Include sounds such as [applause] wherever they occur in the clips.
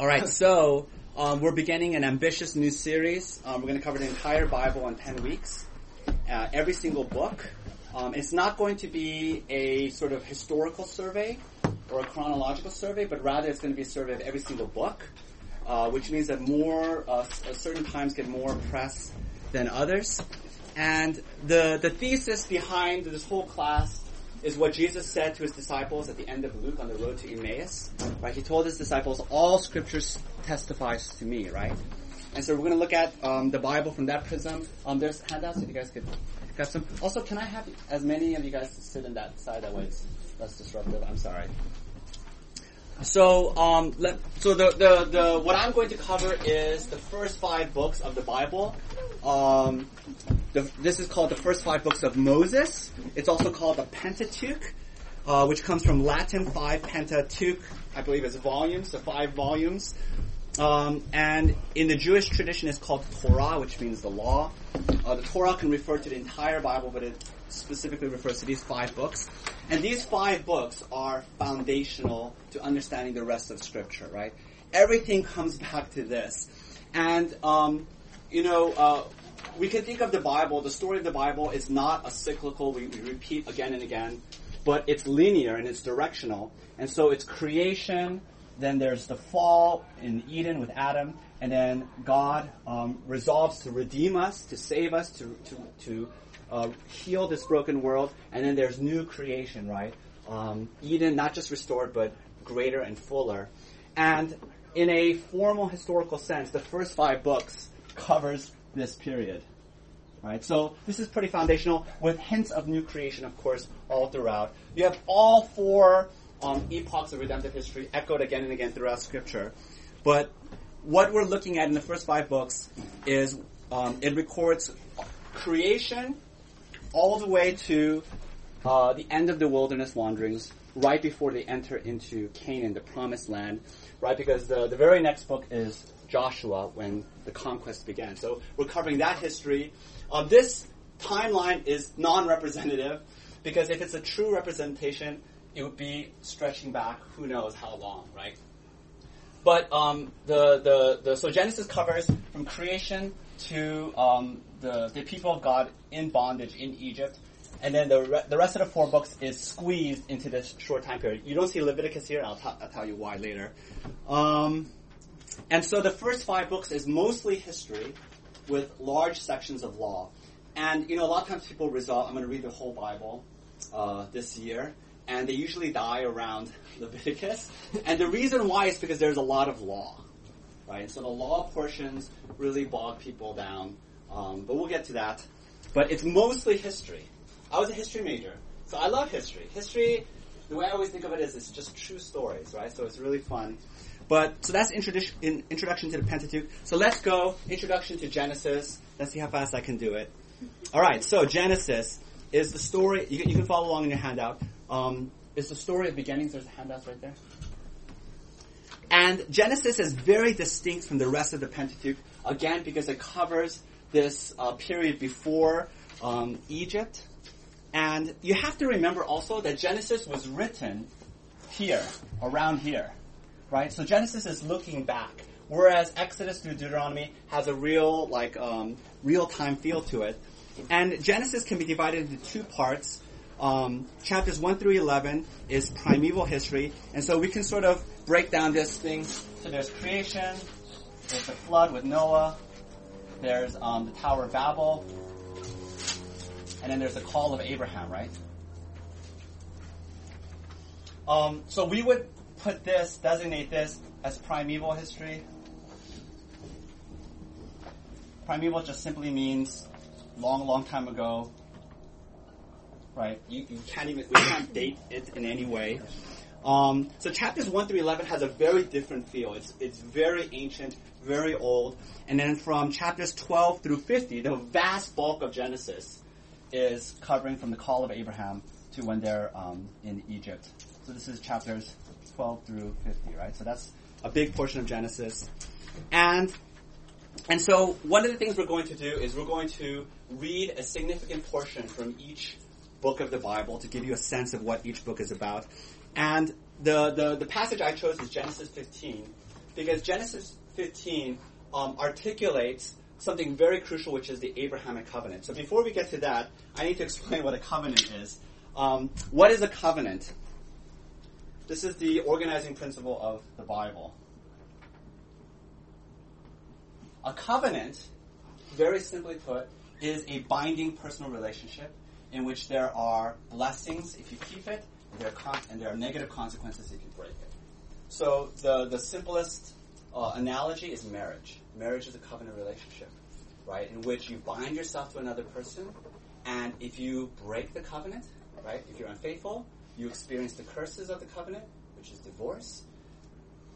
All right, so um, we're beginning an ambitious new series. Um, we're going to cover the entire Bible in 10 weeks, uh, every single book. Um, it's not going to be a sort of historical survey or a chronological survey, but rather it's going to be a survey of every single book, uh, which means that more uh, certain times get more press than others. And the the thesis behind this whole class is what Jesus said to his disciples at the end of Luke on the road to Emmaus. Right? He told his disciples, "All Scriptures testifies to me." Right? And so we're going to look at um, the Bible from that prism. Um, there's handouts if you guys could grab some. Also, can I have as many of you guys sit in that side? That way it's less disruptive. I'm sorry. So, um, let, so the, the, the, what I'm going to cover is the first five books of the Bible. Um, the, this is called the first five books of Moses. It's also called the Pentateuch, uh, which comes from Latin five Pentateuch, I believe it's volumes, so five volumes. Um, and in the Jewish tradition, it's called Torah, which means the law. Uh, the Torah can refer to the entire Bible, but it specifically refers to these five books. And these five books are foundational to understanding the rest of Scripture, right? Everything comes back to this. And, um, you know, uh, we can think of the Bible, the story of the Bible is not a cyclical, we, we repeat again and again, but it's linear and it's directional. And so it's creation, then there's the fall in Eden with Adam, and then God um, resolves to redeem us, to save us, to, to, to uh, heal this broken world, and then there's new creation, right? Um, Eden, not just restored, but greater and fuller. And in a formal historical sense, the first five books covers this period. Right? So this is pretty foundational with hints of new creation, of course, all throughout. You have all four um, epochs of redemptive history echoed again and again throughout Scripture. But what we're looking at in the first five books is um, it records creation all the way to uh, the end of the wilderness wanderings, right before they enter into Canaan, the promised land, right? Because the, the very next book is Joshua when the conquest began. So we're covering that history. Uh, this timeline is non-representative because if it's a true representation, it would be stretching back who knows how long, right? But um, the, the, the so Genesis covers from creation to um, the the people of God in bondage in Egypt, and then the re- the rest of the four books is squeezed into this short time period. You don't see Leviticus here. I'll, t- I'll tell you why later. Um, and so the first five books is mostly history with large sections of law. And, you know, a lot of times people resolve, I'm going to read the whole Bible uh, this year, and they usually die around Leviticus. And the reason why is because there's a lot of law, right? And so the law portions really bog people down. Um, but we'll get to that. But it's mostly history. I was a history major, so I love history. History, the way I always think of it is it's just true stories, right? So it's really fun. But so that's introduction in, introduction to the Pentateuch. So let's go introduction to Genesis. Let's see how fast I can do it. All right. So Genesis is the story. You, you can follow along in your handout. Um, is the story of beginnings. There's a handout right there. And Genesis is very distinct from the rest of the Pentateuch, again, because it covers this uh, period before um, Egypt. And you have to remember also that Genesis was written here, around here right? So Genesis is looking back, whereas Exodus through Deuteronomy has a real, like, um, real time feel to it. And Genesis can be divided into two parts. Um, chapters 1 through 11 is primeval history, and so we can sort of break down this thing. So there's creation, there's the flood with Noah, there's um, the Tower of Babel, and then there's the call of Abraham, right? Um, so we would put this, designate this as primeval history. Primeval just simply means long, long time ago. Right? You, you can't even, we can't [coughs] date it in any way. Um, so chapters 1 through 11 has a very different feel. It's, it's very ancient, very old. And then from chapters 12 through 50, the vast bulk of Genesis is covering from the call of Abraham to when they're um, in Egypt. So this is chapters 12 through 50, right? So that's a big portion of Genesis. And and so one of the things we're going to do is we're going to read a significant portion from each book of the Bible to give you a sense of what each book is about. And the, the, the passage I chose is Genesis 15, because Genesis 15 um, articulates something very crucial, which is the Abrahamic covenant. So before we get to that, I need to explain what a covenant is. Um, what is a covenant? This is the organizing principle of the Bible. A covenant, very simply put, is a binding personal relationship in which there are blessings if you keep it, and there are, con- and there are negative consequences if you break it. So the, the simplest uh, analogy is marriage. Marriage is a covenant relationship, right, in which you bind yourself to another person, and if you break the covenant, right, if you're unfaithful, you experience the curses of the covenant, which is divorce.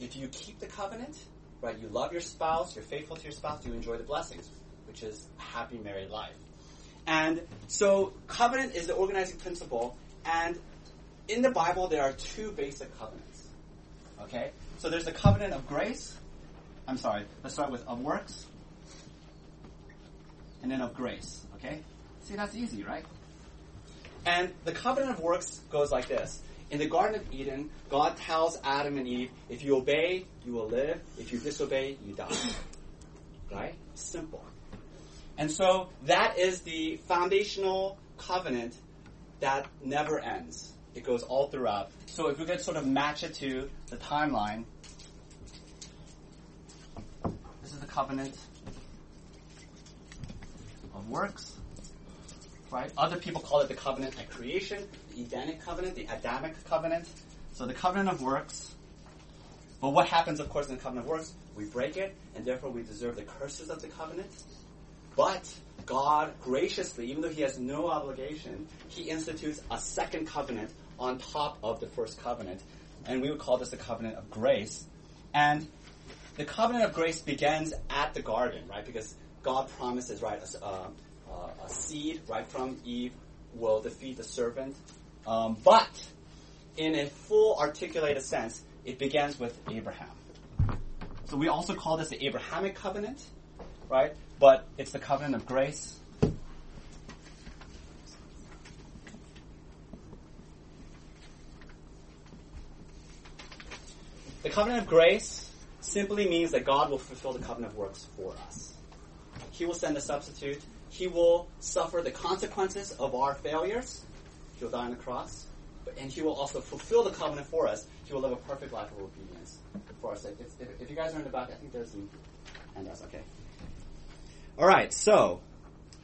If you keep the covenant, right, you love your spouse, you're faithful to your spouse, you enjoy the blessings, which is a happy married life. And so covenant is the organizing principle, and in the Bible there are two basic covenants. Okay? So there's the covenant of grace. I'm sorry, let's start with of works. And then of grace. Okay? See, that's easy, right? And the covenant of works goes like this. In the Garden of Eden, God tells Adam and Eve, if you obey, you will live. If you disobey, you die. [coughs] Right? Simple. And so that is the foundational covenant that never ends. It goes all throughout. So if we could sort of match it to the timeline, this is the covenant of works. Right? Other people call it the covenant at creation, the Edenic covenant, the Adamic covenant. So the covenant of works. But what happens, of course, in the covenant of works? We break it, and therefore we deserve the curses of the covenant. But God graciously, even though He has no obligation, He institutes a second covenant on top of the first covenant. And we would call this the covenant of grace. And the covenant of grace begins at the garden, right? Because God promises, right, uh, a seed, right, from Eve will defeat the serpent. Um, but in a full articulated sense, it begins with Abraham. So we also call this the Abrahamic covenant, right? But it's the covenant of grace. The covenant of grace simply means that God will fulfill the covenant of works for us. He will send a substitute. He will suffer the consequences of our failures. He'll die on the cross. But, And he will also fulfill the covenant for us. He will live a perfect life of obedience for us. If, if, if you guys are in the back, I think there's some handouts. Okay. All right. So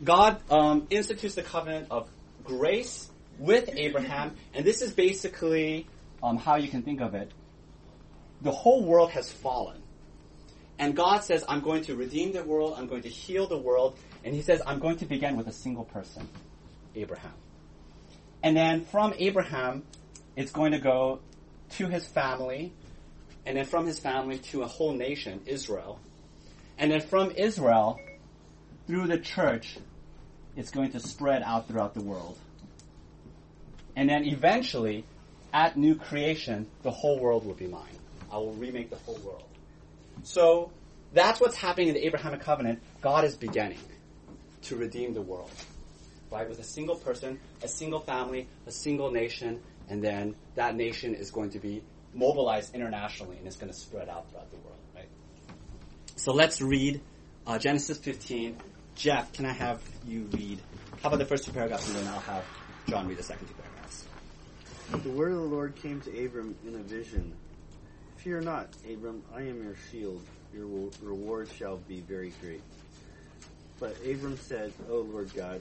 God um, institutes the covenant of grace with Abraham, and this is basically um, how you can think of it. The whole world has fallen. And God says, I'm going to redeem the world, I'm going to heal the world, and He says, I'm going to begin with a single person, Abraham. And then from Abraham, it's going to go to his family, and then from his family to a whole nation, Israel. And then from Israel, through the church, it's going to spread out throughout the world. And then eventually, at new creation, the whole world will be mine. I will remake the whole world. So that's what's happening in the Abrahamic covenant. God is beginning to redeem the world right? With a single person, a single family, a single nation, and then that nation is going to be mobilized internationally and it's going to spread out throughout the world, right? So let's read uh, Genesis 15. Jeff, can I have you read? How about the first two paragraphs and then I'll have John read the second two paragraphs. The word of the Lord came to Abram in a vision. Fear not, Abram, I am your shield. Your reward shall be very great. But Abram said, O Lord God,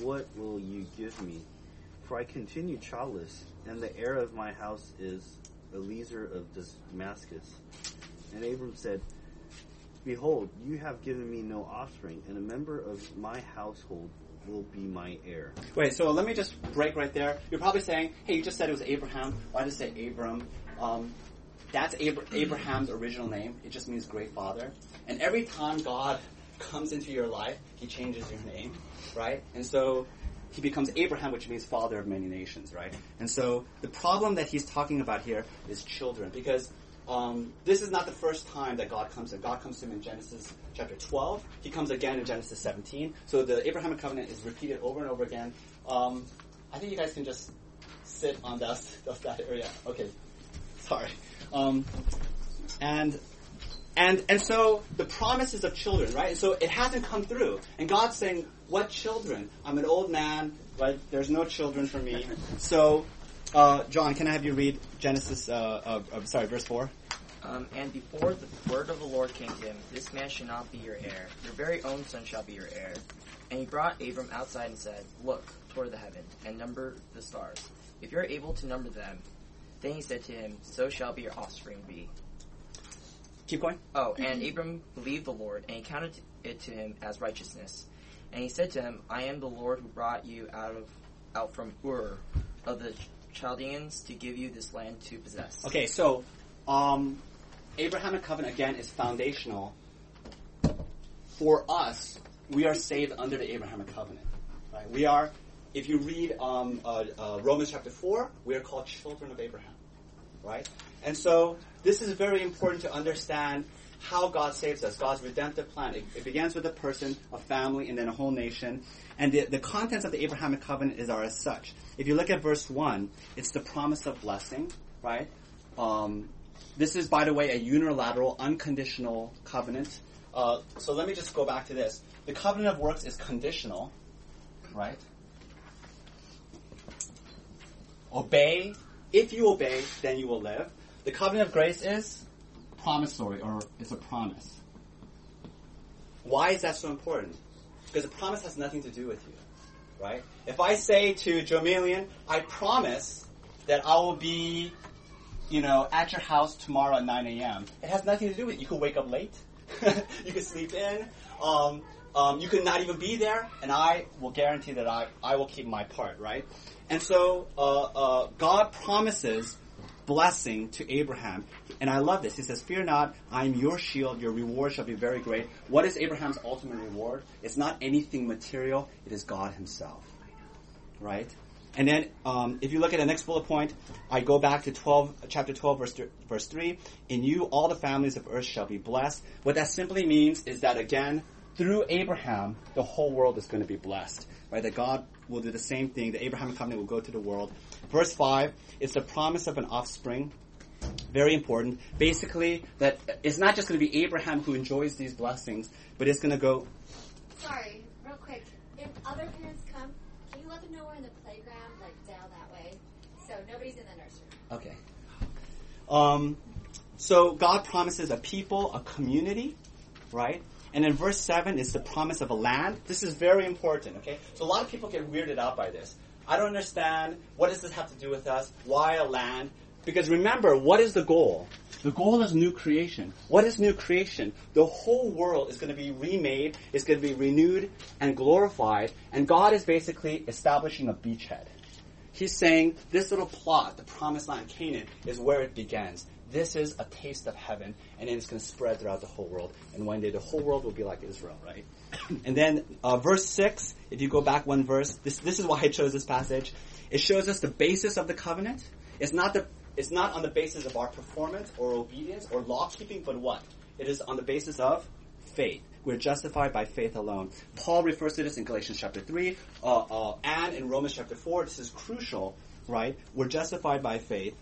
what will you give me? For I continue childless, and the heir of my house is Eliezer of Damascus. And Abram said, Behold, you have given me no offspring, and a member of my household will be my heir. Wait, so let me just break right there. You're probably saying, hey, you just said it was Abraham. Why did it say Abram? Um, that's Ab- Abraham's original name. It just means great father. And every time God comes into your life, he changes your name, right? And so he becomes Abraham, which means father of many nations, right? And so the problem that he's talking about here is children, because um, this is not the first time that God comes in. God comes to him in Genesis chapter 12. He comes again in Genesis 17. So the Abrahamic covenant is repeated over and over again. Um, I think you guys can just sit on that, [laughs] that area. Okay, sorry. Um, and and and so the promises of children, right? So it hasn't come through, and God's saying, "What children? I'm an old man, right? There's no children for me." [laughs] So, uh, John, can I have you read Genesis? Uh, uh, sorry, verse four. Um, and before the word of the Lord came to him, this man shall not be your heir. Your very own son shall be your heir. And he brought Abram outside and said, Look toward the heaven and number the stars. If you are able to number them, then he said to him, So shall be your offspring be. Keep going. Oh, and Abram believed the Lord, and he counted it to him as righteousness. And he said to him, I am the Lord who brought you out of out from Ur of the Chaldeans to give you this land to possess. Okay, so um, Abrahamic covenant again is foundational for us. We are saved under the Abrahamic covenant. Right? We are. If you read um, uh, uh, Romans chapter four, we are called children of Abraham. Right? And so this is very important to understand how God saves us, God's redemptive plan. It, it, begins with a person, a family, and then a whole nation. And the, the contents of the Abrahamic covenant is are as such. If you look at verse 1, it's the promise of blessing, right? Um, this is, by the way, a unilateral, unconditional covenant. Uh, so let me just go back to this. The covenant of works is conditional, right? Obey. If you obey, then you will live. The covenant of grace is promissory, or it's a promise. Why is that so important? Because the promise has nothing to do with you, right? If I say to Jomelian, I promise that I will be, you know, at your house tomorrow at 9 a.m., it has nothing to do with it. You could wake up late. [laughs] you could sleep in. Um, um, you could not even be there, and I will guarantee that I, I will keep my part, right? And so uh, uh, God promises blessing to Abraham. And I love this. He says, Fear not, I am your shield, your reward shall be very great. What is Abraham's ultimate reward? It's not anything material, it is God himself. Right? And then, um, if you look at the next bullet point, I go back to 12, chapter 12, verse, th- verse 3. In you, all the families of earth shall be blessed. What that simply means is that, again, through Abraham, the whole world is going to be blessed. Right? That God will do the same thing. The Abrahamic covenant will go to the world. Verse 5 is the promise of an offspring. Very important. Basically, that it's not just going to be Abraham who enjoys these blessings, but it's going to go. Sorry, real quick. If other parents come, can you let them know we're in the playground, like down that way? So nobody's in the nursery. Okay. Um, so God promises a people, a community, right? And in verse 7 is the promise of a land. This is very important, okay? So a lot of people get weirded out by this. I don't understand. What does this have to do with us? Why a land? Because remember, what is the goal? The goal is new creation. What is new creation? The whole world is going to be remade, it's going to be renewed and glorified, and God is basically establishing a beachhead. He's saying this little plot, the promised land, Canaan, is where it begins. This is a taste of heaven, and then it's going to spread throughout the whole world. And one day the whole world will be like Israel, right? [coughs] and then uh, verse 6, if you go back one verse, this, this is why I chose this passage. It shows us the basis of the covenant. It's not the it's not on the basis of our performance or obedience or law keeping, but what? It is on the basis of faith. We're justified by faith alone. Paul refers to this in Galatians chapter 3 uh, uh, and in Romans chapter 4. This is crucial, right? We're justified by faith,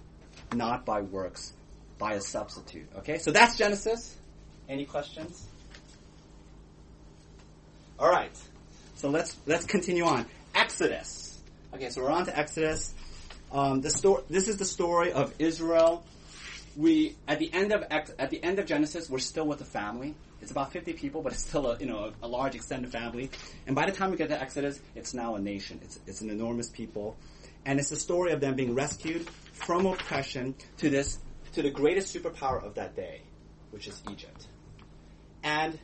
not by works, by a substitute. Okay, so that's Genesis. Any questions? All right. So let's let's continue on. Exodus. Okay, so we're on to Exodus. Um, the story. This is the story of Israel. We at the end of Ex- at the end of Genesis, we're still with the family. It's about 50 people, but it's still a you know a, a large extended family. And by the time we get to Exodus, it's now a nation. It's it's an enormous people, and it's the story of them being rescued from oppression to this to the greatest superpower of that day, which is Egypt. And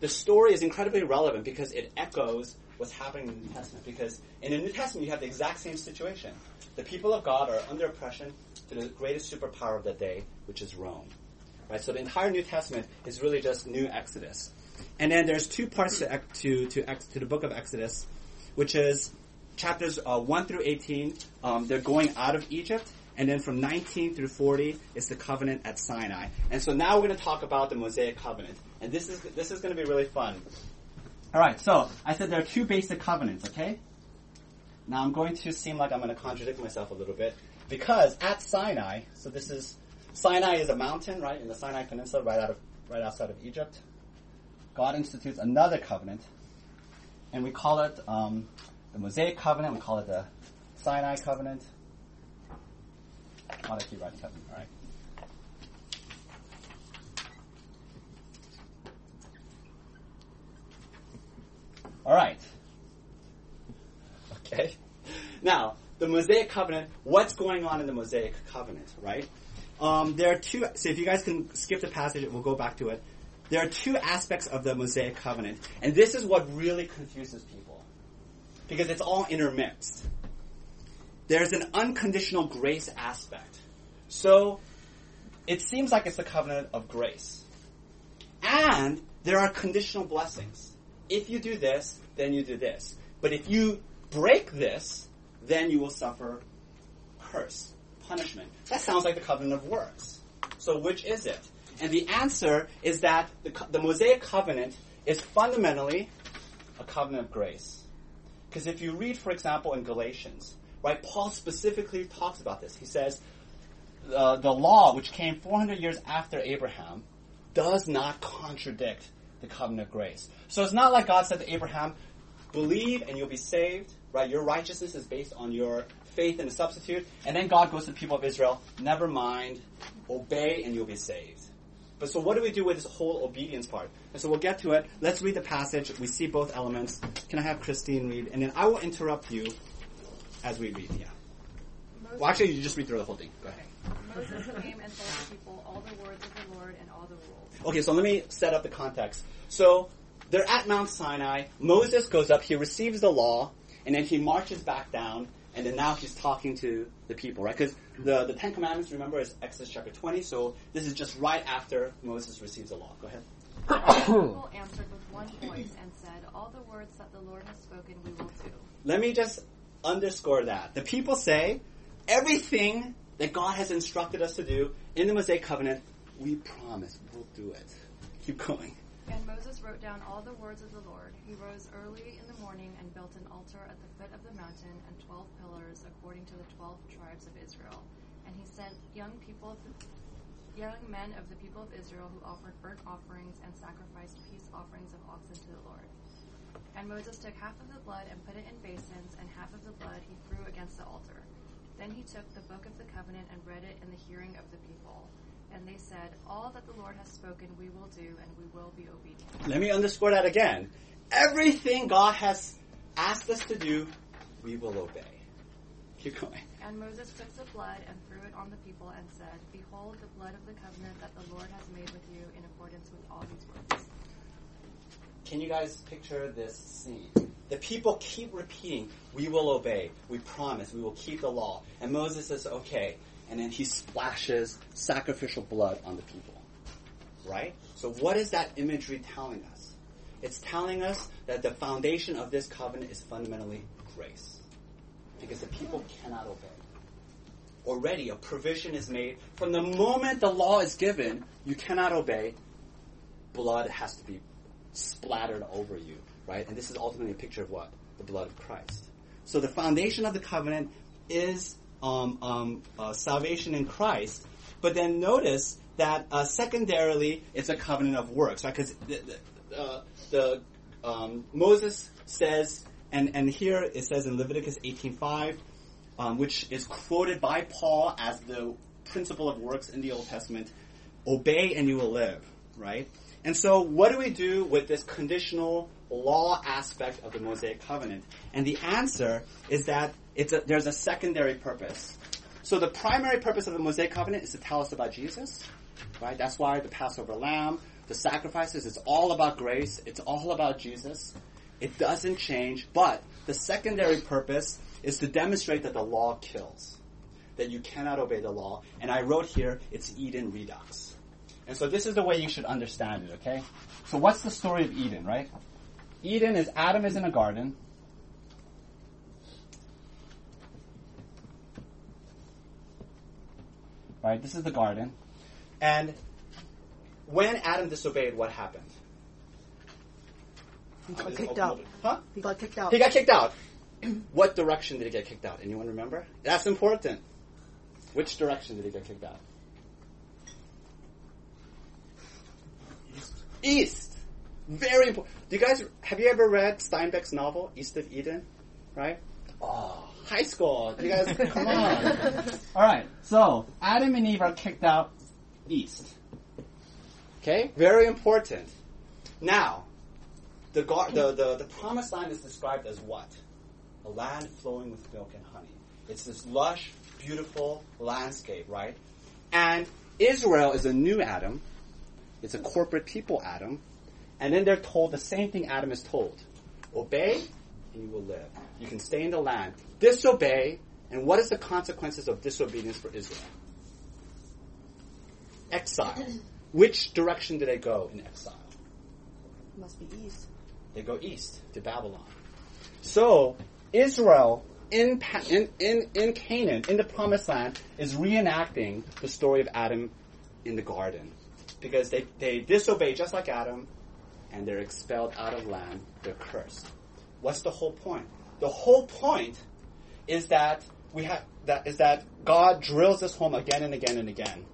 the story is incredibly relevant because it echoes what's happening in the New Testament. Because in the New Testament, you have the exact same situation. The people of God are under oppression to the greatest superpower of that day, which is Rome. Right? So the entire New Testament is really just new Exodus. And then there's two parts to to to, to the book of Exodus, which is chapters uh, 1 through 18. Um, they're going out of Egypt, and then from 19 through 40 is the covenant at Sinai. And so now we're going to talk about the Mosaic covenant. And this is, this is going to be really fun. Alright, so I said there are two basic covenants, okay? Now I'm going to seem like I'm going to contradict myself a little bit because at Sinai, so this is, Sinai is a mountain, right, in the Sinai Peninsula right out of right outside of Egypt. God institutes another covenant, and we call it um, the Mosaic covenant. We call it the Sinai covenant. Why do I keep writing covenant? All right. All right. Okay. Now, the Mosaic covenant, what's going on in the Mosaic covenant, right? Um, there are two, so if you guys can skip the passage, we'll go back to it. There are two aspects of the Mosaic covenant, and this is what really confuses people. Because it's all intermixed. There's an unconditional grace aspect. So, it seems like it's the covenant of grace. And there are conditional blessings. If you do this, then you do this. But if you break this, then you will suffer curse, punishment. That sounds like the covenant of works. So which is it? And the answer is that the, the Mosaic covenant is fundamentally a covenant of grace. Because if you read, for example, in Galatians, right, Paul specifically talks about this. He says, uh, the law, which came 400 years after Abraham, does not contradict the covenant grace. So it's not like God said to Abraham, believe and you'll be saved, right? Your righteousness is based on your faith in a substitute. And then God goes to the people of Israel, never mind, obey and you'll be saved. But so what do we do with this whole obedience part? And so we'll get to it. Let's read the passage. We see both elements. Can I have Christine read? And then I will interrupt you as we read, yeah. Well, actually, you just read through the whole thing. Go ahead. Moses came and told the people all the words of the Lord and all the rules. Okay, so let me set up the context. So they're at Mount Sinai. Moses goes up, he receives the law, and then he marches back down, and then now he's talking to the people, right? Because the, the Ten Commandments, remember, is Exodus chapter 20, so this is just right after Moses receives the law. Go ahead. [coughs] The people answered with one voice and said, All the words that the Lord has spoken we will do. Let me just underscore that. The people say, everything that God has instructed us to do in the Mosaic covenant, we promise we'll do it. Keep going. And Moses wrote down all the words of the Lord. He rose early in the morning and built an altar at the foot of the mountain and twelve pillars according to the twelve tribes of Israel. And he sent young people, young men of the people of Israel who offered burnt offerings and sacrificed peace offerings of oxen to the Lord. And Moses took half of the blood and put it in basins, and half of the blood he threw against the altar. Then he took the book of the covenant and read it in the hearing of the people. And they said, All that the Lord has spoken we will do, and we will be obedient. Let me underscore that again. Everything God has asked us to do, we will obey. Keep going. And Moses took the blood and threw it on the people and said, Behold the blood of the covenant that the Lord has made with you in accordance with all these words. Can you guys picture this scene? The people keep repeating, We will obey, we promise, we will keep the law. And Moses says, Okay. And then he splashes sacrificial blood on the people. Right? So, what is that imagery telling us? It's telling us that the foundation of this covenant is fundamentally grace. Because the people cannot obey. Already, a provision is made. From the moment the law is given, you cannot obey, blood has to be splattered over you, right? And this is ultimately a picture of what? The blood of Christ. So the foundation of the covenant is um, um, uh, salvation in Christ, but then notice that uh, secondarily it's a covenant of works, right? Because the, the, uh, the um, Moses says, and and here it says in Leviticus 18:5, um, which is quoted by Paul as the principle of works in the Old Testament, obey and you will live, right? And so, what do we do with this conditional law aspect of the Mosaic covenant? And the answer is that a, there's a secondary purpose. So, the primary purpose of the Mosaic covenant is to tell us about Jesus, right? That's why the Passover lamb, the sacrifices, it's all about grace. It's all about Jesus. It doesn't change. But the secondary purpose is to demonstrate that the law kills, that you cannot obey the law. And I wrote here, it's Eden redux. And so this is the way you should understand it, okay? So what's the story of Eden, right? Eden is Adam is in a garden. Right? This is the garden. And when Adam disobeyed, what happened? He got kicked out. Huh? He got kicked out. He got kicked out. [clears throat] what direction did he get kicked out? Anyone remember? That's important. Which direction did he get kicked out? East. Very important. Do you guys, have you ever read Steinbeck's novel, East of Eden? Right? Oh, high school. You guys, [laughs] come on. Alright, so Adam and Eve are kicked out east. Okay? Very important. Now, the, gar- the, the, the promised land is described as what? A land flowing with milk and honey. It's this lush, beautiful landscape, right? And Israel is a new Adam. It's a corporate people Adam. And then they're told the same thing Adam is told. Obey and you will live. You can stay in the land. Disobey, and what is the consequences of disobedience for Israel? Exile. [clears throat] Which direction do they go in exile? Must be east. They go east to Babylon. So Israel in, in, in, in Canaan, in the promised land, is reenacting the story of Adam in the garden. Because they, they disobey just like Adam, and they're expelled out of land, they're cursed. What's the whole point? The whole point is that we have that is that God drills this home again and again and again.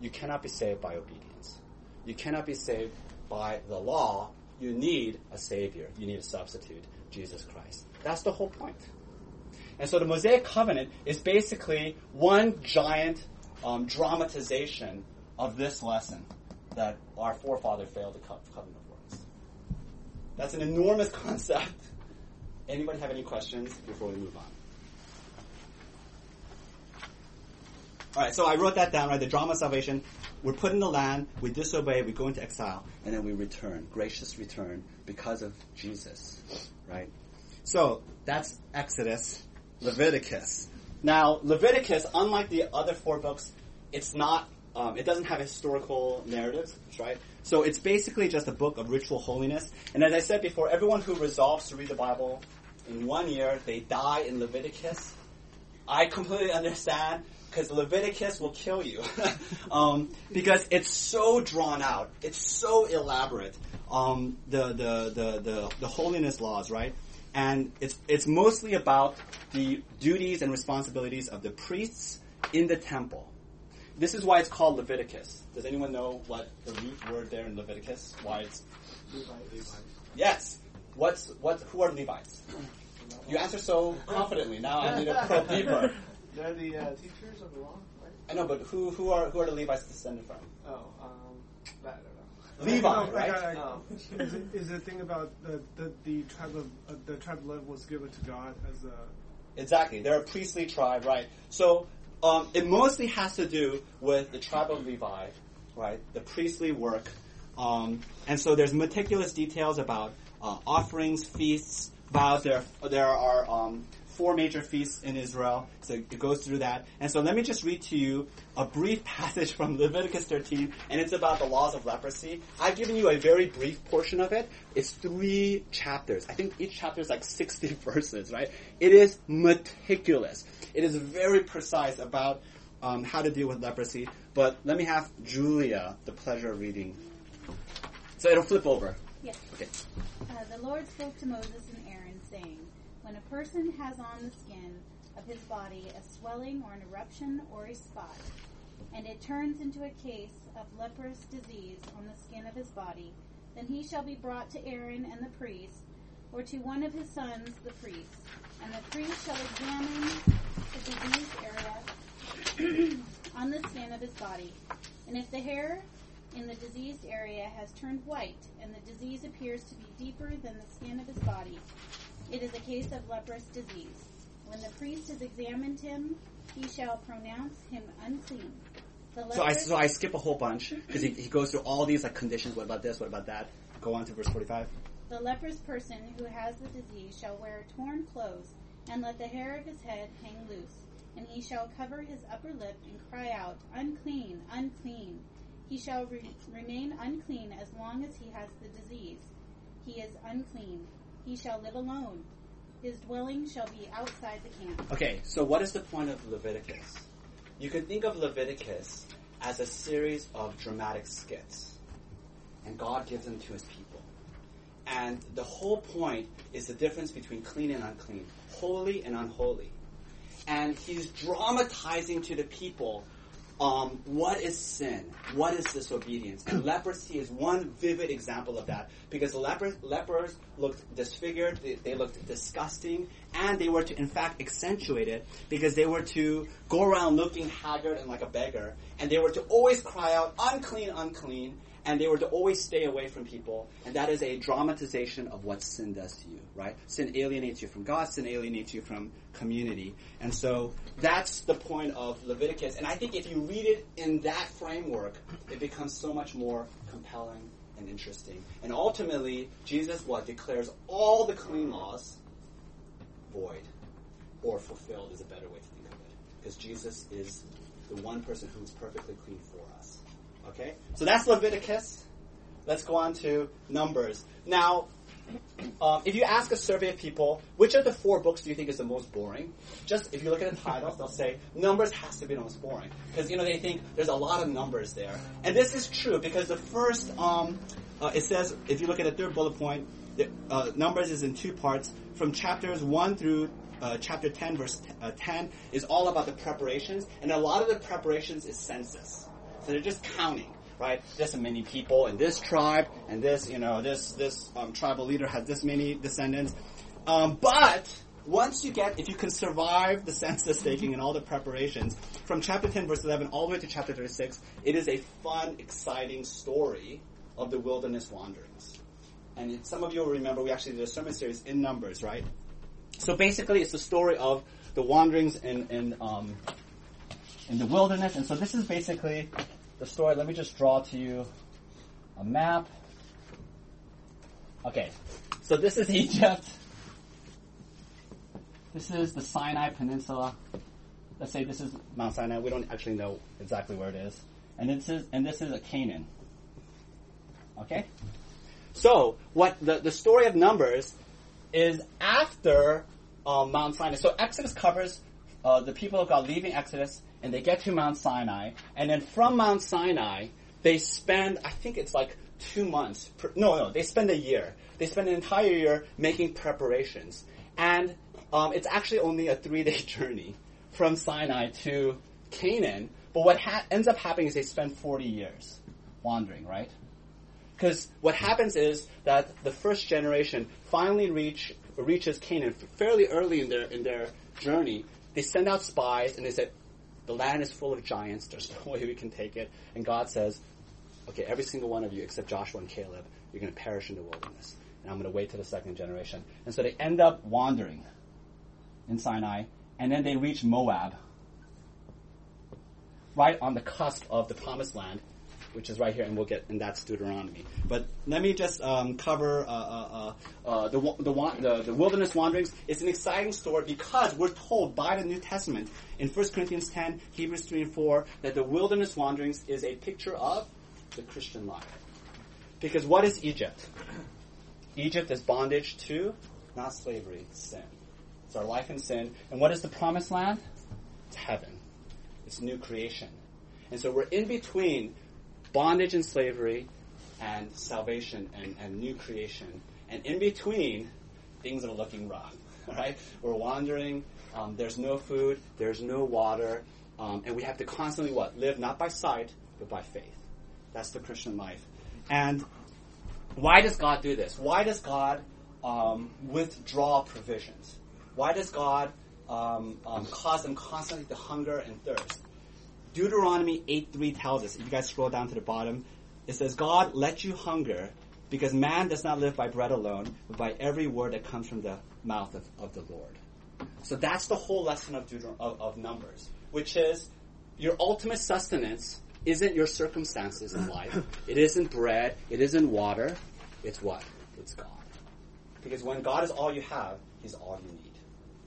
You cannot be saved by obedience. You cannot be saved by the law. You need a savior. You need a substitute, Jesus Christ. That's the whole point. And so the Mosaic covenant is basically one giant um, dramatization of this lesson that our forefather failed co- covenant of works. That's an enormous [laughs] concept. Anybody have any questions before we move on? All right, so I wrote that down, right? The drama of salvation. We're put in the land, we disobey, we go into exile, and then we return. Gracious return because of Jesus, right? So that's Exodus, Leviticus. Now, Leviticus, unlike the other four books, it's not, um, it doesn't have historical narratives, right? So it's basically just a book of ritual holiness. And as I said before, everyone who resolves to read the Bible in one year, they die in Leviticus. I completely understand because Leviticus will kill you [laughs] um, because it's so drawn out, it's so elaborate. Um, the, the the the the holiness laws, right? And it's it's mostly about the duties and responsibilities of the priests in the temple. This is why it's called Leviticus. Does anyone know what the root word there in Leviticus? Why it's Levites. yes. What's what? Who are the Levites? [coughs] You answer so confidently. Now I need to probe [laughs] deeper. They're the uh, teachers of the law, right? I know, but who who are who are the Levites descended from? Oh, um, that I don't know. Levi, No, right? I- I- Oh. is, it, is the thing about the, the, the tribe of uh, the tribe of Levi was given to God as a Exactly. They're a priestly tribe, right? So um, it mostly has to do with the tribe of Levi, right? The priestly work. Um, and so there's meticulous details about uh, offerings, feasts, vows. There, there are um, four major feasts in Israel, so it goes through that. And so let me just read to you a brief [laughs] passage from Leviticus 13, and it's about the laws of leprosy. I've given you a very brief portion of it. It's three chapters. I think each chapter is like 60 [laughs] verses, right? It is meticulous. It is very precise about um, how to deal with leprosy. But let me have Julia the pleasure of reading. So it'll flip over. Yes. Okay. Uh, the Lord spoke to Moses and Aaron, saying, When a person has on the skin of his body a swelling or an eruption or a spot, and it turns into a case of leprous disease on the skin of his body, then he shall be brought to Aaron and the priest, or to one of his sons, the priest, and the priest shall examine the diseased area on the skin of his body. And if the hair in the diseased area has turned white, and the disease appears to be deeper than the skin of his body, it is a case of leprous disease. When the priest has examined him, he shall pronounce him unclean. The So I, so I skip a whole bunch because he, he goes through all these like conditions. What about this? What about that? Go on to verse 45. The leprous person who has the disease shall wear torn clothes, and let the hair of his head hang loose. And he shall cover his upper lip and cry out, Unclean, unclean. He shall re- remain unclean as long as he has the disease. He is unclean. He shall live alone. His dwelling shall be outside the camp. Okay, so what is the point of Leviticus? You can think of Leviticus as a series of dramatic skits, and God gives them to his people. And the whole point is the difference between clean and unclean, holy and unholy. And he's dramatizing to the people um, what is sin? What is disobedience? And [clears throat] leprosy is one vivid example of that because leper, lepers looked disfigured, they, they looked disgusting, and they were to, in fact, accentuate it because they were to go around looking haggard and like a beggar, and they were to always cry out, unclean, unclean, and they were to always stay away from people, and that is a dramatization of what sin does to you, right? Sin alienates you from God, sin alienates you from community. And so that's the point of Leviticus. And I think if you read it in that framework, it becomes so much more compelling and interesting. And ultimately, Jesus what declares all the clean laws void or fulfilled is a better way to think of it. Because Jesus is the one person who is perfectly clean for us. Okay? So that's Leviticus. Let's go on to Numbers. Now, um, if you ask a survey of people, which of the four books do you think is the most boring? Just if you look at the titles, they'll say Numbers has to be the most boring because you know they think there's a lot of numbers there, and this is true because the first um, uh, it says if you look at the third bullet point, the, uh, Numbers is in two parts from chapters one through uh, chapter 10, verse uh, 10, is all about the preparations, and a lot of the preparations is census. So they're just counting, right? This many people in this tribe, and this, you know, this this um, tribal leader has this many descendants. Um, but once you get, if you can survive the census taking and all the preparations, from chapter 10, verse 11, all the way to chapter 36, it is a fun, exciting story of the wilderness wanderings. And some of you will remember we actually did a sermon series in Numbers, right? So basically, it's the story of the wanderings in in um, in the wilderness, and so this is basically the story. Let me just draw to you a map. Okay, so this is [laughs] Egypt. This is the Sinai Peninsula. Let's say this is Mount Sinai. We don't actually know exactly where it is, and this is and this is a Canaan. Okay, so what the the story of Numbers is after um, Mount Sinai. So Exodus covers uh, the people of God leaving Exodus, and they get to Mount Sinai, and then from Mount Sinai, they spend, I think it's like two months. Per, no, no, they spend a year. They spend an entire year making preparations, and um, it's actually only a three-day [laughs] journey from Sinai to Canaan. But what ha- ends up happening is they spend 40 years wandering, right? Because what happens is that the first generation finally reach reaches Canaan fairly early in their in their journey. They send out spies and they said, "The land is full of giants. There's [laughs] no way we can take it." And God says, "Okay, every single one of you except Joshua and Caleb, you're going to perish in the wilderness, and I'm going to wait till the second generation." And so they end up wandering in Sinai, and then they reach Moab, right on the cusp of the Promised Land which is right here, and we'll get, and that's Deuteronomy. But let me just um, cover uh, uh, uh, the, the, the, the, wilderness wanderings. It's an exciting story because we're told by the New Testament in 1 Corinthians 10, Hebrews 3 and 4, that the wilderness wanderings is a picture of the Christian life. Because what is Egypt? Egypt is bondage to, not slavery, sin. It's our life in sin. And what is the promised land? It's heaven. It's new creation. And so we're in between bondage and slavery and salvation and, and new creation. And in between, things are looking rough. [laughs] Right? We're wandering. Um, there's no food. There's no water. Um, and we have to constantly what? Live not by sight, but by faith. That's the Christian life. And why does God do this? Why does God um, withdraw provisions? Why does God um, um, cause them constantly to hunger and thirst? Deuteronomy 8.3 tells us, if you guys scroll down to the bottom, it says, God let you hunger because man does not live by bread alone, but by every word that comes from the mouth of, of the Lord. So that's the whole lesson of, Deuter- of, of Numbers, which is your ultimate sustenance isn't your circumstances in life. It isn't bread. It isn't water. It's what? It's God. Because when God is all you have, He's all you need.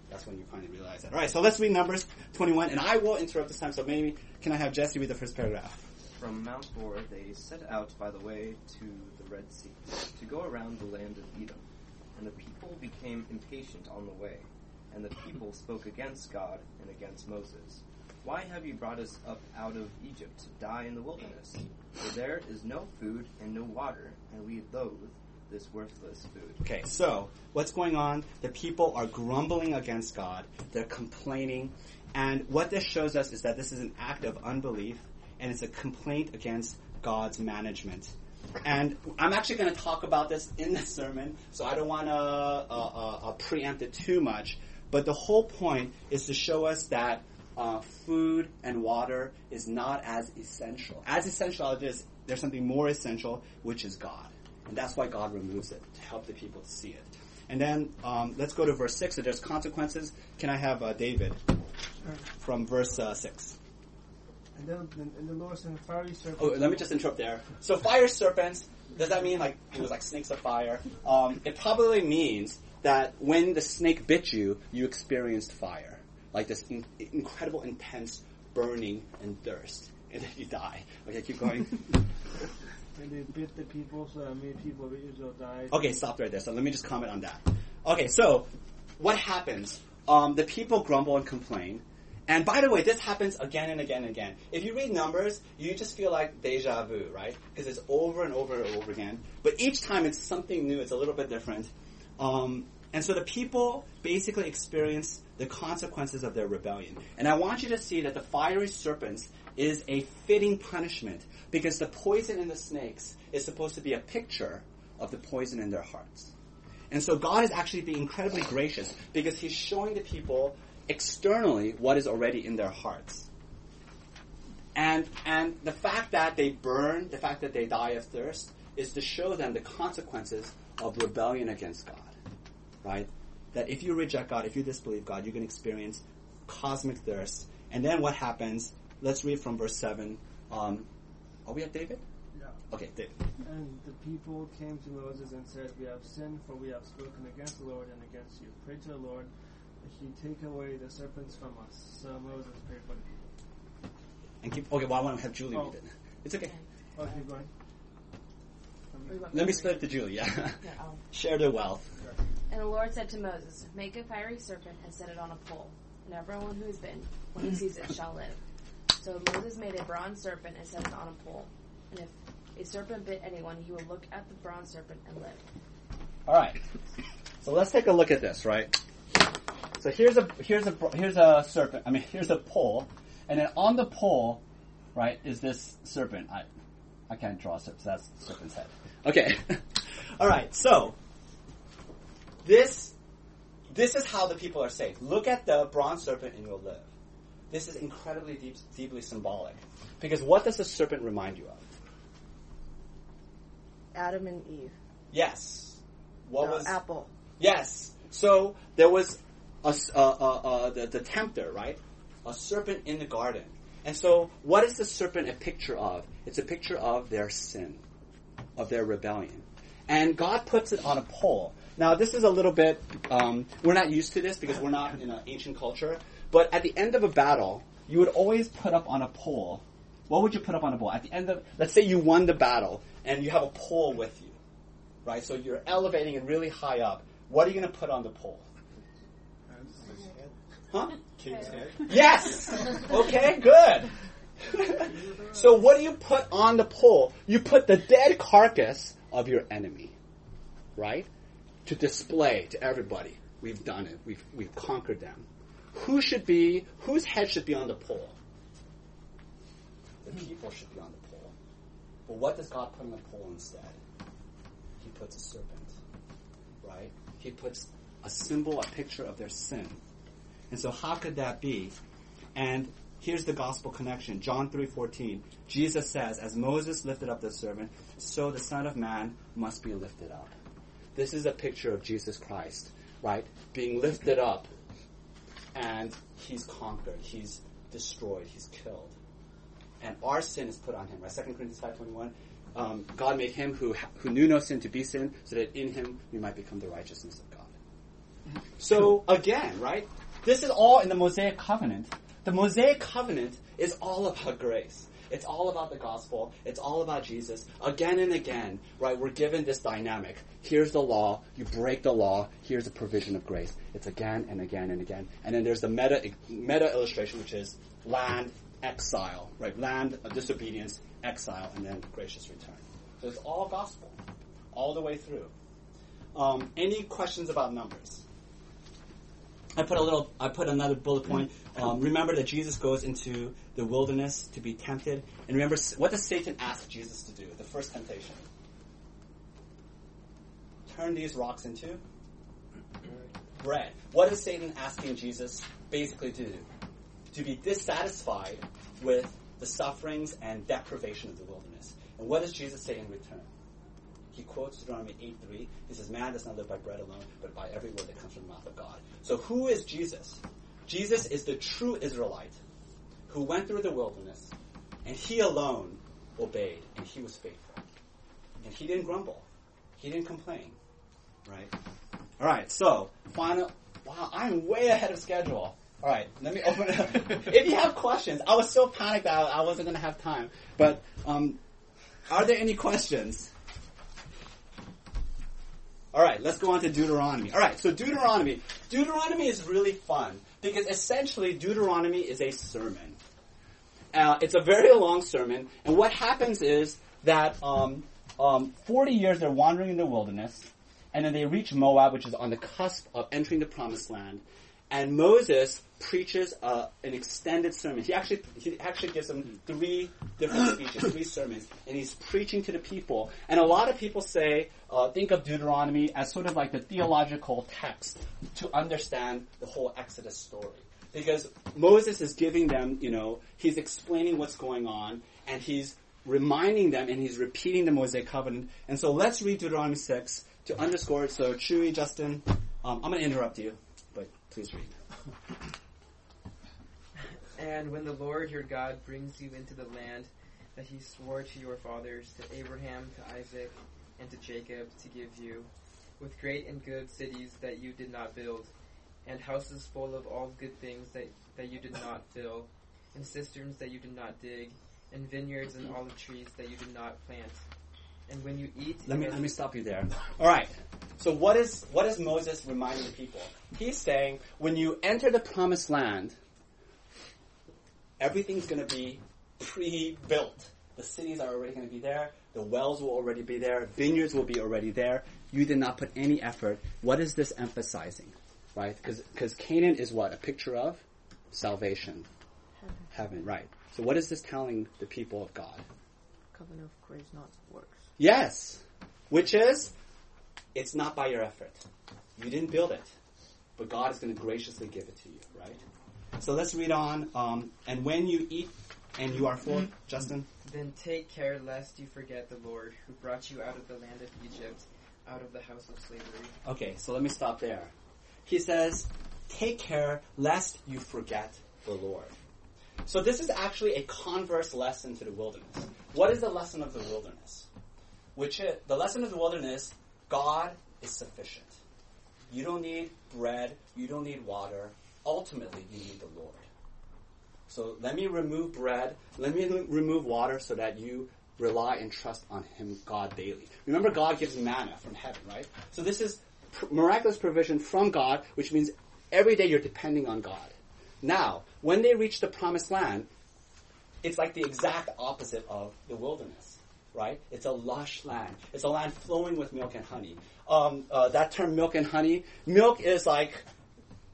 That's when you finally realize that. All right, so let's read Numbers 21, and I will interrupt this time. So maybe can I have Jesse read the first paragraph? From Mount Hor, they set out by the way to the Red Sea to go around the land of Edom, and the people became impatient on the way, and the people spoke against God and against Moses. Why have you brought us up out of Egypt to die in the wilderness? For there is no food and no water, and we loathe this worthless food. Okay, so what's going on? The people are grumbling against God. They're complaining, And what this shows us is that this is an act of unbelief and it's a complaint against God's management. And I'm actually going to talk about this in the sermon, so I don't want to uh, uh, uh, preempt it too much. But the whole point is to show us that uh, food and water is not as essential. As essential as it is, there's something more essential, which is God. And that's why God removes it, to help the people to see it. And then um, let's go to verse 6. So there's consequences. Can I have uh, David from verse uh, 6? And then and the Lord sent fiery serpents. Oh, let me just interrupt there. So fire serpents, does that mean like it was like snakes of fire? Um, it probably means that when the snake bit you, you experienced fire. Like this in- incredible, intense burning and thirst. And then you die. Okay, keep going. [laughs] And they bit the people, so that many people of Israel died. Okay, stop right there. So let me just comment on that. Okay, so what happens? Um, the people grumble and complain. And by the way, this happens again and again and again. If you read Numbers, you just feel like deja vu, right? Because it's over and over and over again. But each time it's something new, it's a little bit different. Um, and so the people basically experience the consequences of their rebellion. And I want you to see that the fiery serpents is a fitting punishment because the poison in the snakes is supposed to be a picture of the poison in their hearts. And so God is actually being incredibly gracious because He's showing the people externally what is already in their hearts. And, and the fact that they burn, the fact that they die of thirst, is to show them the consequences of rebellion against God. Right? That if you reject God, if you disbelieve God, you can experience cosmic thirst. And then what happens? Let's read from verse 7. Um, are we at David? Yeah. Okay, David. And the people came to Moses and said, We have sinned, for we have spoken against the Lord and against you. Pray to the Lord that he take away the serpents from us. So Moses prayed for the people. And keep, okay, well, I want to have Julie Oh. read it. Oh. It's okay. Oh, keep going. Let me split it to Julie, yeah. Yeah, I'll- [laughs] Share the wealth. And the Lord said to Moses, Make a fiery serpent and set it on a pole, and everyone who is bitten, when he sees it, shall live. So Moses made a bronze serpent and set it on a pole. And if a serpent bit anyone, he will look at the bronze serpent and live. All right. So let's take a look at this, right? So here's a here's a here's a serpent. I mean, here's a pole, and then on the pole, right, is this serpent. I I can't draw a serpent. So that's the serpent's head. Okay. [laughs] All right. So this this is how the people are saved. Look at the bronze serpent, and you'll live. This is incredibly deep, deeply symbolic, because what does the serpent remind you of? Adam and Eve. Yes. What The was apple? Yes. So there was a, uh, uh, uh, the, the tempter, right? A serpent in the garden. And so, what is the serpent a picture of? It's a picture of their sin, of their rebellion. And God puts it on a pole. Now, this is a little bit, um, we're not used to this because we're not in an ancient culture. But at the end of a battle, you would always put up on a pole. What would you put up on a pole? At the end of, let's say you won the battle and you have a pole with you, right? So you're elevating it really high up. What are you going to put on the pole? Huh? King's head. Yes! Okay, good. so what do you put on the pole? You put the dead carcass of your enemy, right? To display to everybody. We've done it. We've, we've conquered them. Who should be, whose head should be on the pole? The people should be on the pole. But what does God put on the pole instead? He puts a serpent, right? He puts a symbol, a picture of their sin. And so how could that be? And here's the gospel connection. John 3:14. Jesus says, "As Moses lifted up the servant, so the Son of Man must be lifted up." This is a picture of Jesus Christ, right? Being lifted up and he's conquered, he's destroyed, he's killed. And our sin is put on him, right? 2 Corinthians 5.21, um, God made him who, who knew no sin to be sin, so that in him we might become the righteousness of God. So again, right? This is all in the Mosaic covenant. The Mosaic covenant is all about grace. It's all about the gospel. It's all about Jesus. Again and again, right? We're given this dynamic. Here's the law. You break the law. Here's a provision of grace. It's again and again and again. And then there's the meta meta illustration, which is land exile, right? Land of disobedience, exile, and then gracious return. So it's all gospel, all the way through. Um, any questions about numbers? I put a little. I put another bullet point. Um, remember that Jesus goes into the wilderness to be tempted, and remember what does Satan ask Jesus to do? The first temptation. Turn these rocks into bread. What is Satan asking Jesus basically to do? To be dissatisfied with the sufferings and deprivation of the wilderness. And what does Jesus say in return? He quotes Deuteronomy 8.3. He says, Man does not live by bread alone, but by every word that comes from the mouth of God. So who is Jesus? Jesus is the true Israelite who went through the wilderness, and he alone obeyed, and he was faithful. And he didn't grumble. He didn't complain. Right? All right, so final. Wow, I'm way ahead of schedule. All right, let me open it up. [laughs] if you have questions, I was so panicked that I wasn't going to have time. But um, are there any questions? All right, let's go on to Deuteronomy. All right, so Deuteronomy. Deuteronomy is really fun because essentially Deuteronomy is a sermon. Uh, it's a very long sermon, and what happens is that um, um, 40 years they're wandering in the wilderness, and then they reach Moab, which is on the cusp of entering the promised land. And Moses preaches uh, an extended sermon. He actually he actually gives them three different [coughs] speeches, three sermons, and he's preaching to the people. And a lot of people say, uh, think of Deuteronomy as sort of like the theological text to understand the whole Exodus story. Because Moses is giving them, you know, he's explaining what's going on, and he's reminding them, and he's repeating the Mosaic covenant. And so let's read Deuteronomy 6 to underscore it. So, Chewy, Justin, um, I'm going to interrupt you, please read. [laughs] And when the Lord your God brings you into the land that he swore to your fathers, to Abraham, to Isaac, and to Jacob, to give you, with great and good cities that you did not build, and houses full of all good things that, that you did not fill, and cisterns that you did not dig, and vineyards and olive trees that you did not plant. And when you eat, Let me let me stop you there. [laughs] All right. So what is what is Moses reminding the people? He's saying when you enter the promised land, everything's going to be pre-built. The cities are already going to be there. The wells will already be there. Vineyards will be already there. You did not put any effort. What is this emphasizing? Right? Because Canaan is what? A picture of salvation. Heaven. Heaven, right. So what is this telling the people of God? Covenant of grace, not works. Yes. Which is, it's not by your effort. You didn't build it. But God is going to graciously give it to you, right? So let's read on. Um, and when you eat and you are full, Justin? Then take care lest you forget the Lord who brought you out of the land of Egypt, out of the house of slavery. Okay, so let me stop there. He says, take care lest you forget the Lord. So this is actually a converse lesson to the wilderness. What is the lesson of the wilderness? Which is, the lesson of the wilderness, God is sufficient. You don't need bread, you don't need water. Ultimately, you need the Lord. So let me remove bread, let me remove water so that you rely and trust on Him, God, daily. Remember, God gives manna from heaven, right? So this is pr- miraculous provision from God, which means every day you're depending on God. Now, when they reach the promised land, it's like the exact opposite of the wilderness, right? It's a lush land. It's a land flowing with milk and honey. Um, uh, that term, milk and honey, milk is like,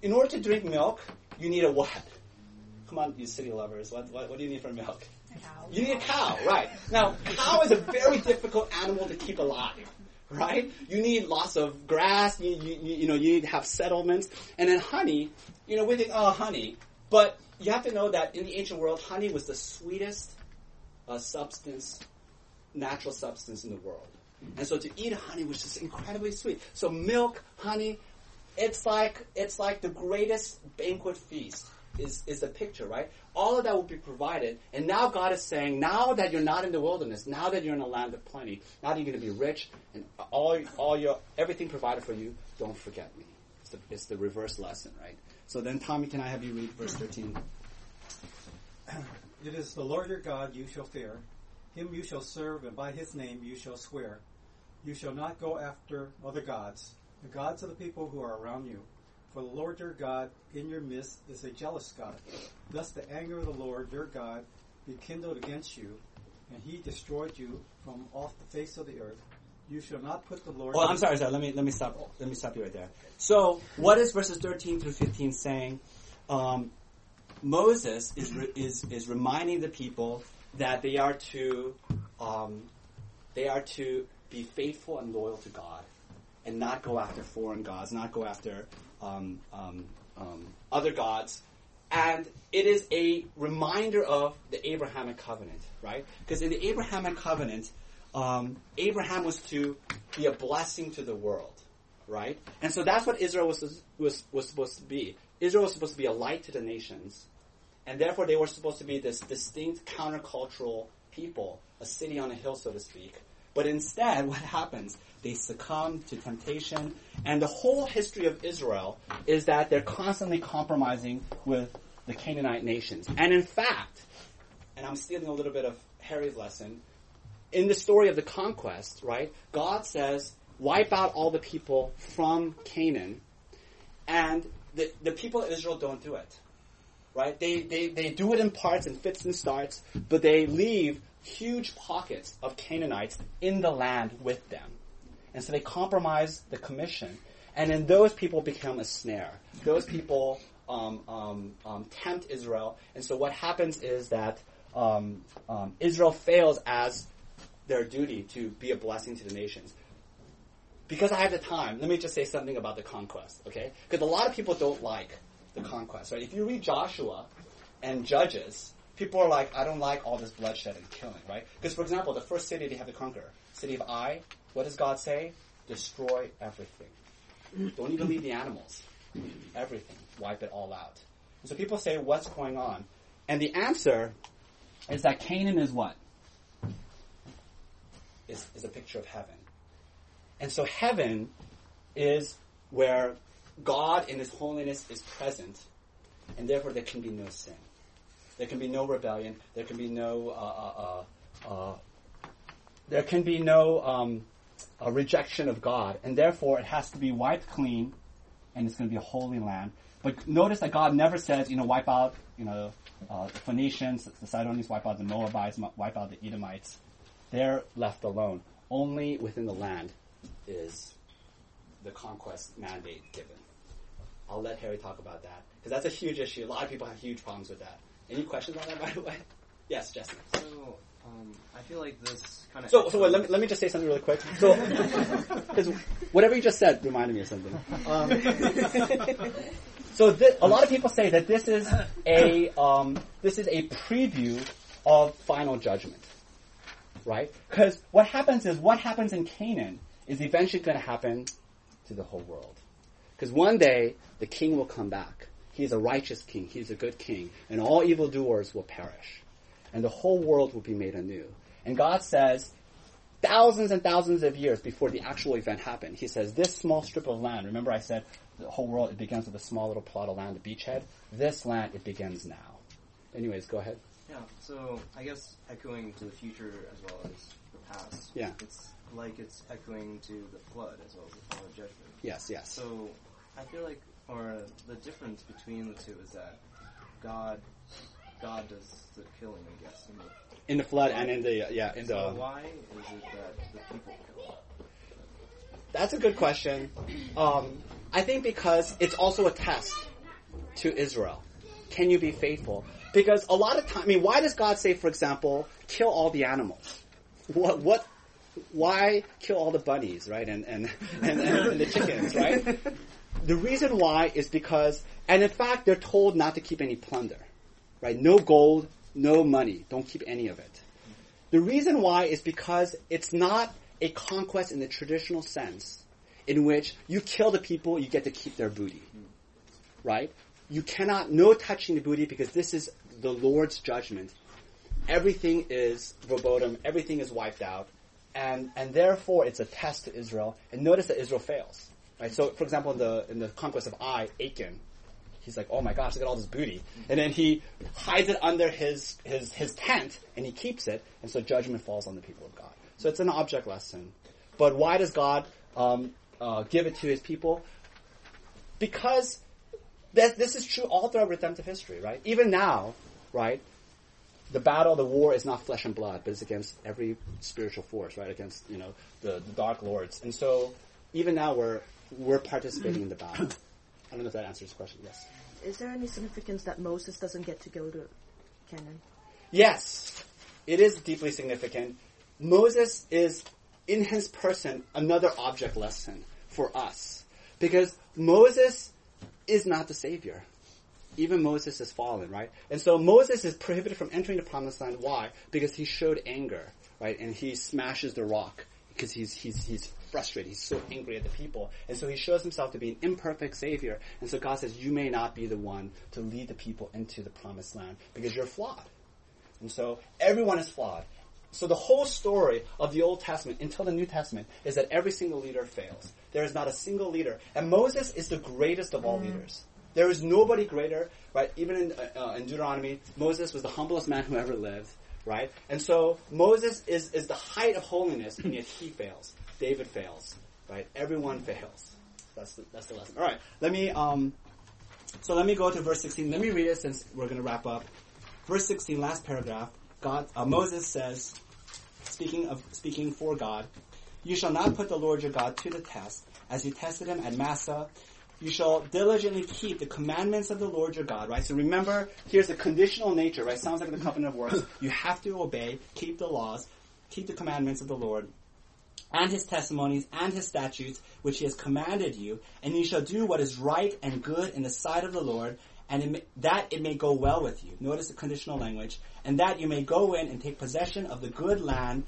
in order to drink milk, you need a what? Come on, you city lovers. What, what, what do you need for milk? Cow. You need a cow, right. Now, cow is a very difficult animal to keep alive, right? You need lots of grass, you, you, you you know, you need to have settlements. And then honey, you know, we think, oh, honey. But you have to know that in the ancient world, honey was the sweetest uh, substance, natural substance in the world. And so to eat honey was just incredibly sweet. So milk, honey, it's like, it's like the greatest banquet feast is, is a picture, right? All of that will be provided. And now God is saying, now that you're not in the wilderness, now that you're in a land of plenty, now that you're going to be rich and all, all your, everything provided for you, don't forget me. It's the, it's the reverse lesson, right? So then, Tommy, can I have you read verse 13? [clears throat] It is the Lord your God you shall fear. Him you shall serve, and by his name you shall swear. You shall not go after other gods, the gods of the people who are around you. For the Lord your God in your midst is a jealous God. Thus the anger of the Lord your God be kindled against you, and he destroyed you from off the face of the earth. You shall not put the Lord. Oh, I'm sorry, sorry. Let me let me stop. Let me stop you right there. So, what is verses 13 through 15 saying? Um, Moses is re- is is reminding the people that they are to um, they are to be faithful and loyal to God, and not go after foreign gods, not go after um, um, um, other gods. And it is a reminder of the Abrahamic covenant, right? Because in the Abrahamic covenant, um, Abraham was to be a blessing to the world, right? And so that's what Israel was, was, was supposed to be. Israel was supposed to be a light to the nations, and therefore they were supposed to be this distinct countercultural people, a city on a hill, so to speak. But instead, [laughs] what happens? They succumb to temptation, and the whole history of Israel is that they're constantly compromising with the Canaanite nations. And in fact, and I'm stealing a little bit of Harry's lesson, in the story of the conquest, right, God says, wipe out all the people from Canaan, and the, the people of Israel don't do it. Right? They, they, they do it in parts and fits and starts, but they leave huge pockets of Canaanites in the land with them. And so they compromise the commission. And then those people become a snare. Those people um, um, um, tempt Israel. And so what happens is that um, um, Israel fails as their duty to be a blessing to the nations. Because I have the time, let me just say something about the conquest, okay? Because a lot of people don't like the conquest, right? If you read Joshua and Judges, people are like, I don't like all this bloodshed and killing, right? Because, for example, the first city they have to conquer, city of Ai, what does God say? Destroy everything. Don't even leave the animals. Everything. Wipe it all out. And so people say, what's going on? And the answer is that Canaan is what? Is, is a picture of heaven. And so heaven is where God in His holiness is present, and therefore there can be no sin. There can be no rebellion. There can be no. Uh, uh, uh, there can be no um, rejection of God, and therefore it has to be wiped clean, and it's going to be a holy land. But notice that God never says, you know, wipe out, you know, uh, the Phoenicians, the Sidonians, wipe out the Moabites, wipe out the Edomites. They're left alone. Only within the land is the conquest mandate given. I'll let Harry talk about that because that's a huge issue. A lot of people have huge problems with that. Any questions on that, by the way? [laughs] Yes, Jesse. So, um, I feel like this kind of. So, so wait, let me, let me just say something really quick. So, [laughs] because whatever you just said reminded me of something. Um, [laughs] so, th- a lot of people say that this is a um, this is a preview of final judgment, right? Because what happens is what happens in Canaan is eventually going to happen to the whole world. Because one day the king will come back. He's a righteous king. He's a good king. And all evildoers will perish. And the whole world will be made anew. And God says, thousands and thousands of years before the actual event happened, He says, this small strip of land, remember I said the whole world, it begins with a small little plot of land, the beachhead? This land, it begins now. Anyways, go ahead. Yeah, so I guess echoing to the future as well as the past. Yeah. It's like it's echoing to the flood as well as the final judgment. Yes, yes. So I feel like, or the difference between the two is that God, God does the killing, I guess. In the, in the flood and in the yeah in so the. why is it that the people kill? That's a good question. Um, I think because it's also a test to Israel. Can you be faithful? Because a lot of time, I mean, why does God say, for example, kill all the animals? What what? Why kill all the bunnies, right? And and and, and, the chickens, right? The reason why is because, and in fact, they're told not to keep any plunder, right? No gold, no money. Don't keep any of it. The reason why is because it's not a conquest in the traditional sense, in which you kill the people, you get to keep their booty, right? You cannot, no touching the booty because this is the Lord's judgment. Everything is verboten, everything is wiped out, and, and therefore it's a test to Israel. And notice that Israel fails, right? So, for example, in the, in the conquest of Ai, Achan, he's like, oh my gosh, look at all this booty. And then he hides it under his, his, his tent, and he keeps it, and so judgment falls on the people of God. So it's an object lesson. But why does God um, uh, give it to his people? Because this is true all throughout redemptive history, right? Even now, right? The battle, the war is not flesh and blood, but it's against every spiritual force, right? Against you know the, the dark lords. And so even now we're we're participating in the battle. I don't know if that answers the question. Yes. Is there any significance that Moses doesn't get to go to Canaan? Yes, it is deeply significant. Moses is, in his person, another object lesson for us. Because Moses is not the Savior. Even Moses is fallen, right? And so Moses is prohibited from entering the promised land. Why? Because he showed anger, right? And he smashes the rock because he's, he's, he's frustrated. He's so angry at the people. And so he shows himself to be an imperfect Savior. And so God says, you may not be the one to lead the people into the promised land because you're flawed. And so everyone is flawed. So the whole story of the Old Testament until the New Testament is that every single leader fails. There is not a single leader. And Moses is the greatest of all mm. leaders. There is nobody greater, right? Even in, uh, in Deuteronomy, Moses was the humblest man who ever lived, right? And so Moses is, is the height of holiness, and yet he fails. David fails, right? Everyone fails. That's the, that's the lesson. All right, let me, um, so let me go to verse 16. Let me read it since we're going to wrap up. Verse 16, last paragraph. God, uh, Moses says, speaking of speaking for God, you shall not put the Lord your God to the test, as you tested him at Massah. You shall diligently keep the commandments of the Lord your God, right? So remember, here's the conditional nature, right? Sounds like the covenant of works. You have to obey, keep the laws, keep the commandments of the Lord, and his testimonies and his statutes, which he has commanded you, and you shall do what is right and good in the sight of the Lord, and it may, that it may go well with you. Notice the conditional language. And that you may go in and take possession of the good land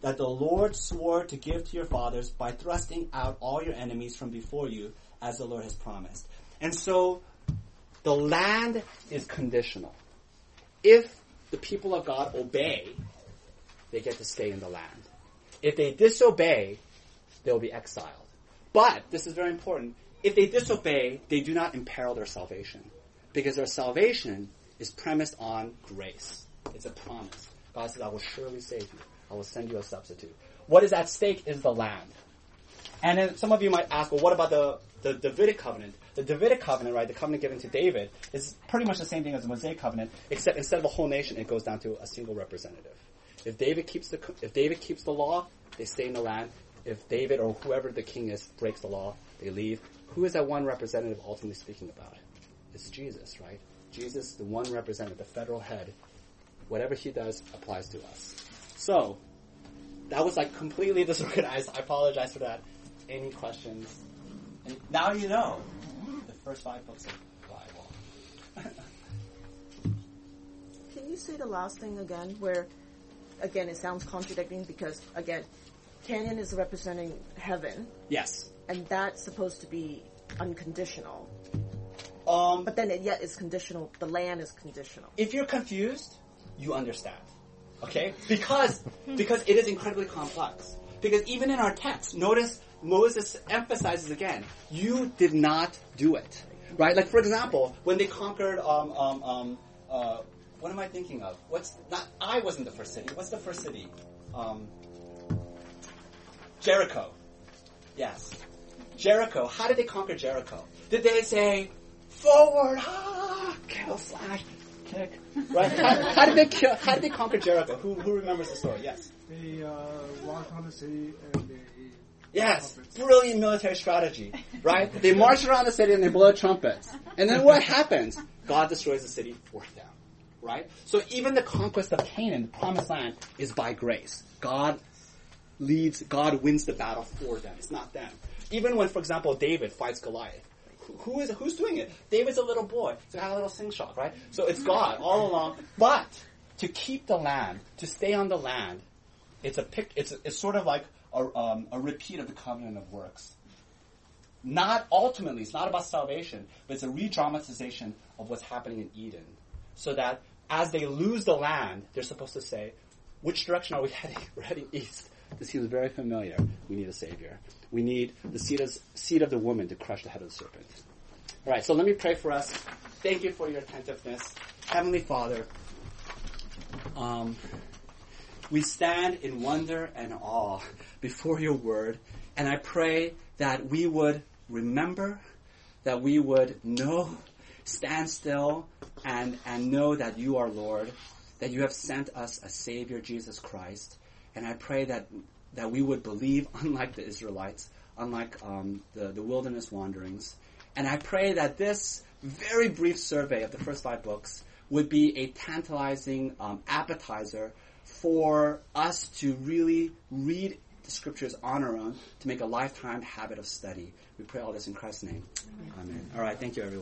that the Lord swore to give to your fathers by thrusting out all your enemies from before you, as the Lord has promised. And so, the land is conditional. If the people of God obey, they get to stay in the land. If they disobey, they will be exiled. But, this is very important, if they disobey, they do not imperil their salvation. Because their salvation is premised on grace. It's a promise. God says, I will surely save you. I will send you a substitute. What is at stake is the land. And then some of you might ask, well, what about the, the Davidic covenant? The Davidic covenant, right, the covenant given to David, is pretty much the same thing as the Mosaic covenant, except instead of a whole nation, it goes down to a single representative. If David keeps the, if David keeps the law, they stay in the land. If David or whoever the king is breaks the law, they leave. Who is that one representative ultimately speaking about? It's Jesus, right? Jesus, the one representative, the federal head. Whatever he does applies to us. So, that was like completely [laughs] disorganized. I apologize for that. Any questions? And now you know the first five books of the Bible. [laughs] Can you say the last thing again? Where, again, it sounds contradicting because, again, Canaan is representing heaven. Yes. And that's supposed to be unconditional. Um, but then it yet is conditional. The land is conditional. If you're confused, you understand. Okay? Because, because it is incredibly complex. Because even in our text, notice Moses emphasizes again, you did not do it. Right? Like for example, when they conquered, um, um, um, uh, what am I thinking of? What's, not, I wasn't the first city. What's the first city? Um, Jericho. Yes. Jericho. How did they conquer Jericho? Did they say, forward, ah, kill, slash, kick, right? How, how, did they kill, how did they conquer Jericho? Who, who remembers the story? Yes. They uh, walked on the city and they. Yes, brilliant military strategy, right? They march around the city and they blow trumpets. And then what happens? God destroys the city for them, right? So even the conquest of Canaan, the promised land, is by grace. God leads, God wins the battle for them. It's not them. Even when, for example, David fights Goliath, who is who's doing it? David's a little boy. So got a little sing shot, right? So it's God all along. But to keep the land, to stay on the land, it's a pic, it's it's sort of like a, um, a repeat of the covenant of works. Not ultimately, it's not about salvation, but it's a re-dramatization of what's happening in Eden. So that as they lose the land, they're supposed to say, which direction are we [laughs] heading? We're heading east. This seems very familiar. We need a savior. We need the seed of, seed of the woman to crush the head of the serpent. All right, so let me pray for us. Thank you for your attentiveness. Heavenly Father, um, we stand in wonder and awe before your word, and I pray that we would remember, that we would know, stand still, and, and know that you are Lord, that you have sent us a Savior, Jesus Christ. And I pray that, that we would believe, [laughs] unlike the Israelites, unlike um, the, the wilderness wanderings. And I pray that this very brief survey of the first five books would be a tantalizing um, appetizer for us to really read the scriptures on our own to make a lifetime habit of study. We pray all this in Christ's name. Amen. All right. Thank you, everyone.